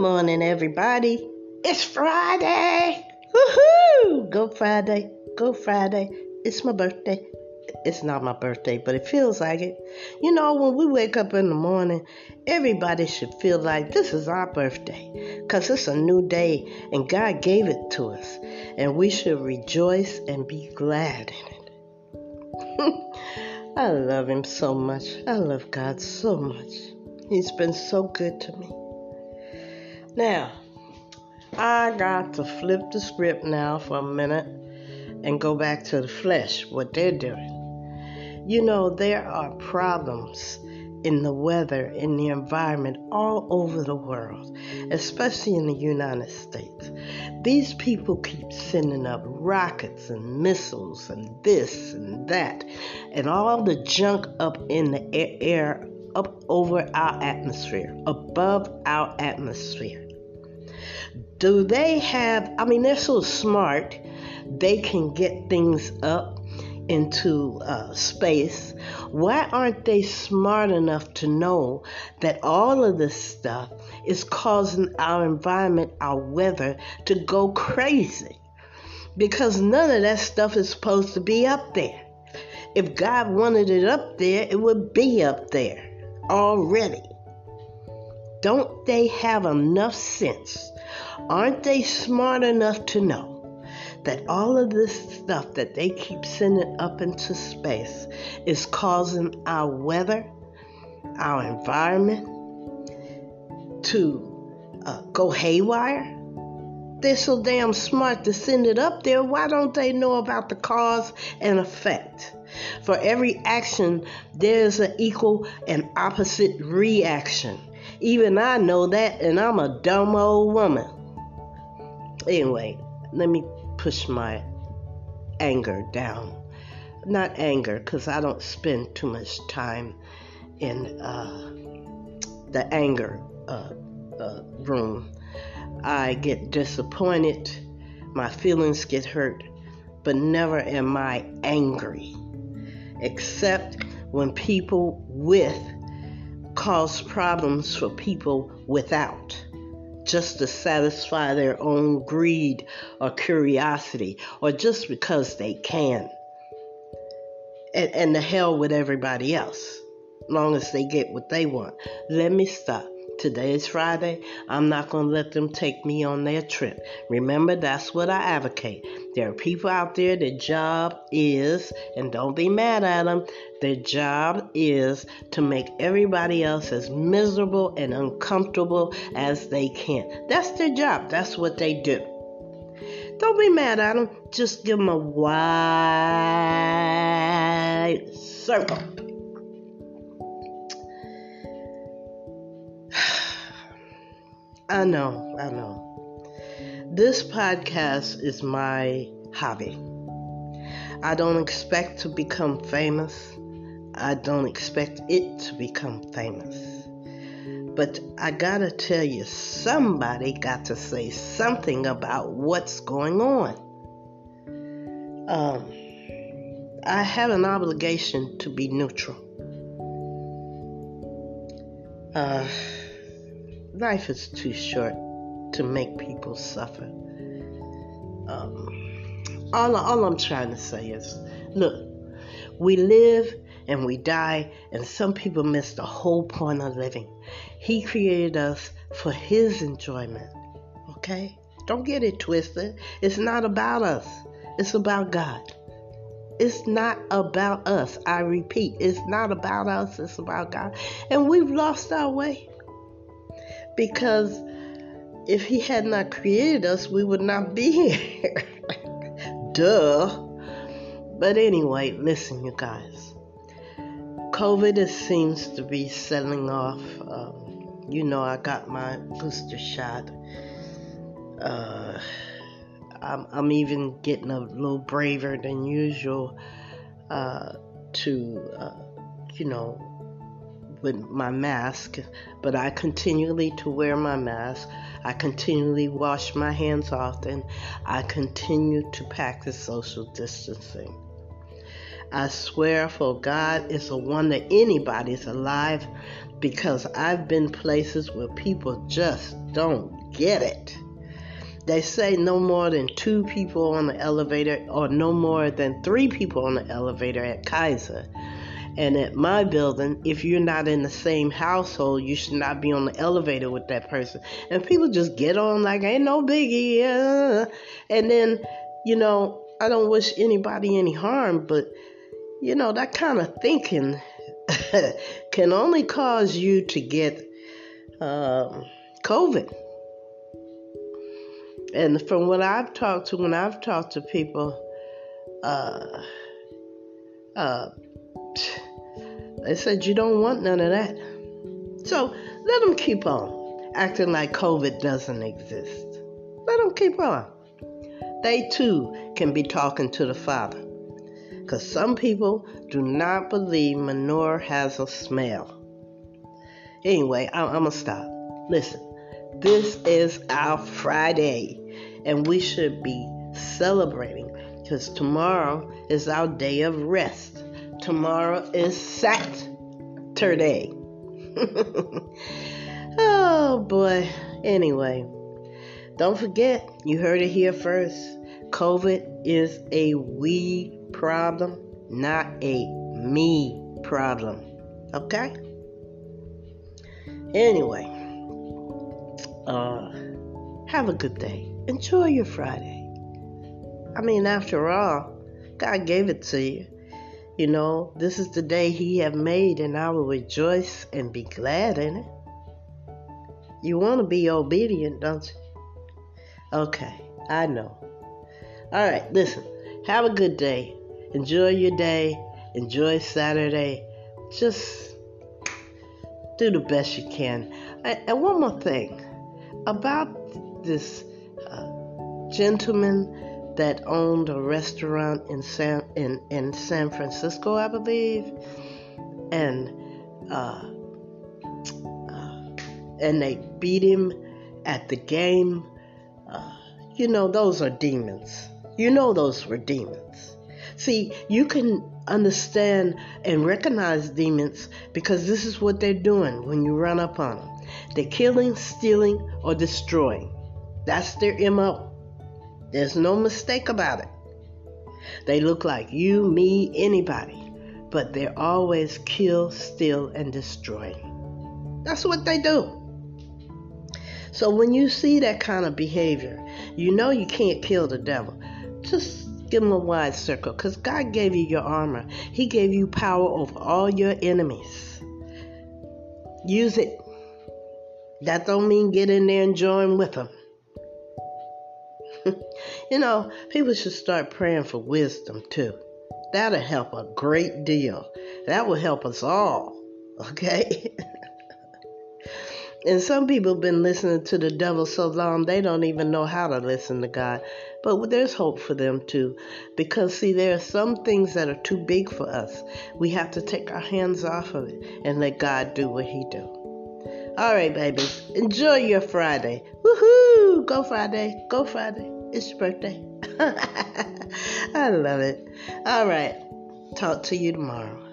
morning, everybody. It's Friday. Woohoo! Go Friday. Go Friday. It's my birthday. It's not my birthday, but it feels like it. You know, when we wake up in the morning, everybody should feel like this is our birthday because it's a new day and God gave it to us. And we should rejoice and be glad in it. I love Him so much. I love God so much. He's been so good to me. Now, I got to flip the script now for a minute and go back to the flesh, what they're doing. You know, there are problems in the weather, in the environment all over the world, especially in the United States. These people keep sending up rockets and missiles and this and that, and all the junk up in the air, up over our atmosphere, above our atmosphere. Do they have, I mean, they're so smart, they can get things up into uh, space. Why aren't they smart enough to know that all of this stuff is causing our environment, our weather to go crazy? Because none of that stuff is supposed to be up there. If God wanted it up there, it would be up there already. Don't they have enough sense? Aren't they smart enough to know that all of this stuff that they keep sending up into space is causing our weather, our environment to uh, go haywire? They're so damn smart to send it up there. Why don't they know about the cause and effect? For every action, there's an equal and opposite reaction. Even I know that, and I'm a dumb old woman. Anyway, let me push my anger down. Not anger, because I don't spend too much time in uh, the anger uh, uh, room. I get disappointed, my feelings get hurt, but never am I angry, except when people with cause problems for people without just to satisfy their own greed or curiosity or just because they can. And, and the hell with everybody else, long as they get what they want. Let me stop. Today is Friday. I'm not going to let them take me on their trip. Remember, that's what I advocate. There are people out there, their job is, and don't be mad at them, their job is to make everybody else as miserable and uncomfortable as they can. That's their job, that's what they do. Don't be mad at them, just give them a wide circle. I know, I know. This podcast is my hobby. I don't expect to become famous. I don't expect it to become famous. But I gotta tell you, somebody got to say something about what's going on. Um, I have an obligation to be neutral. Uh, life is too short to make people suffer. Um, all, all I'm trying to say is look, we live and we die, and some people miss the whole point of living. He created us for His enjoyment, okay? Don't get it twisted. It's not about us, it's about God. It's not about us. I repeat, it's not about us, it's about God. And we've lost our way. Because if He had not created us, we would not be here. Duh. But anyway, listen, you guys. COVID seems to be settling off. Um, you know, I got my booster shot. Uh, I'm, I'm, even getting a little braver than usual uh, to, uh, you know, with my mask, but I continually to wear my mask. I continually wash my hands often. I continue to practice social distancing. I swear for God, it's a wonder anybody's alive because I've been places where people just don't get it. They say no more than two people on the elevator or no more than three people on the elevator at Kaiser. And at my building, if you're not in the same household, you should not be on the elevator with that person. And people just get on like ain't no biggie. And then, you know, I don't wish anybody any harm, but you know, that kind of thinking can only cause you to get um, COVID. And from what I've talked to, when I've talked to people, uh, uh, they said you don't want none of that. So let them keep on acting like COVID doesn't exist. Let them keep on. They too can be talking to the Father. Because some people do not believe manure has a smell. Anyway, I'm, I'm going to stop. Listen, this is our Friday, and we should be celebrating because tomorrow is our day of rest. Tomorrow is Saturday. oh boy. Anyway, don't forget, you heard it here first. COVID is a we problem, not a me problem. Okay? Anyway, uh, have a good day. Enjoy your Friday. I mean, after all, God gave it to you. You know, this is the day He have made, and I will rejoice and be glad in it. You want to be obedient, don't you? Okay, I know. All right, listen. Have a good day. Enjoy your day. Enjoy Saturday. Just do the best you can. And one more thing about this uh, gentleman that owned a restaurant in San in, in San Francisco, I believe, and uh, uh, and they beat him at the game. Uh, you know, those are demons. You know, those were demons. See, you can understand and recognize demons because this is what they're doing when you run up on them. They're killing, stealing, or destroying. That's their MO. There's no mistake about it. They look like you, me, anybody, but they're always kill, steal, and destroy. That's what they do. So when you see that kind of behavior, you know you can't kill the devil. Just Give them a wide circle because God gave you your armor. He gave you power over all your enemies. Use it. That don't mean get in there and join with them. you know, people should start praying for wisdom too. That'll help a great deal. That will help us all. Okay? and some people have been listening to the devil so long they don't even know how to listen to God. But there's hope for them too. Because, see, there are some things that are too big for us. We have to take our hands off of it and let God do what He do. All right, babies. Enjoy your Friday. Woohoo! Go Friday. Go Friday. It's your birthday. I love it. All right. Talk to you tomorrow.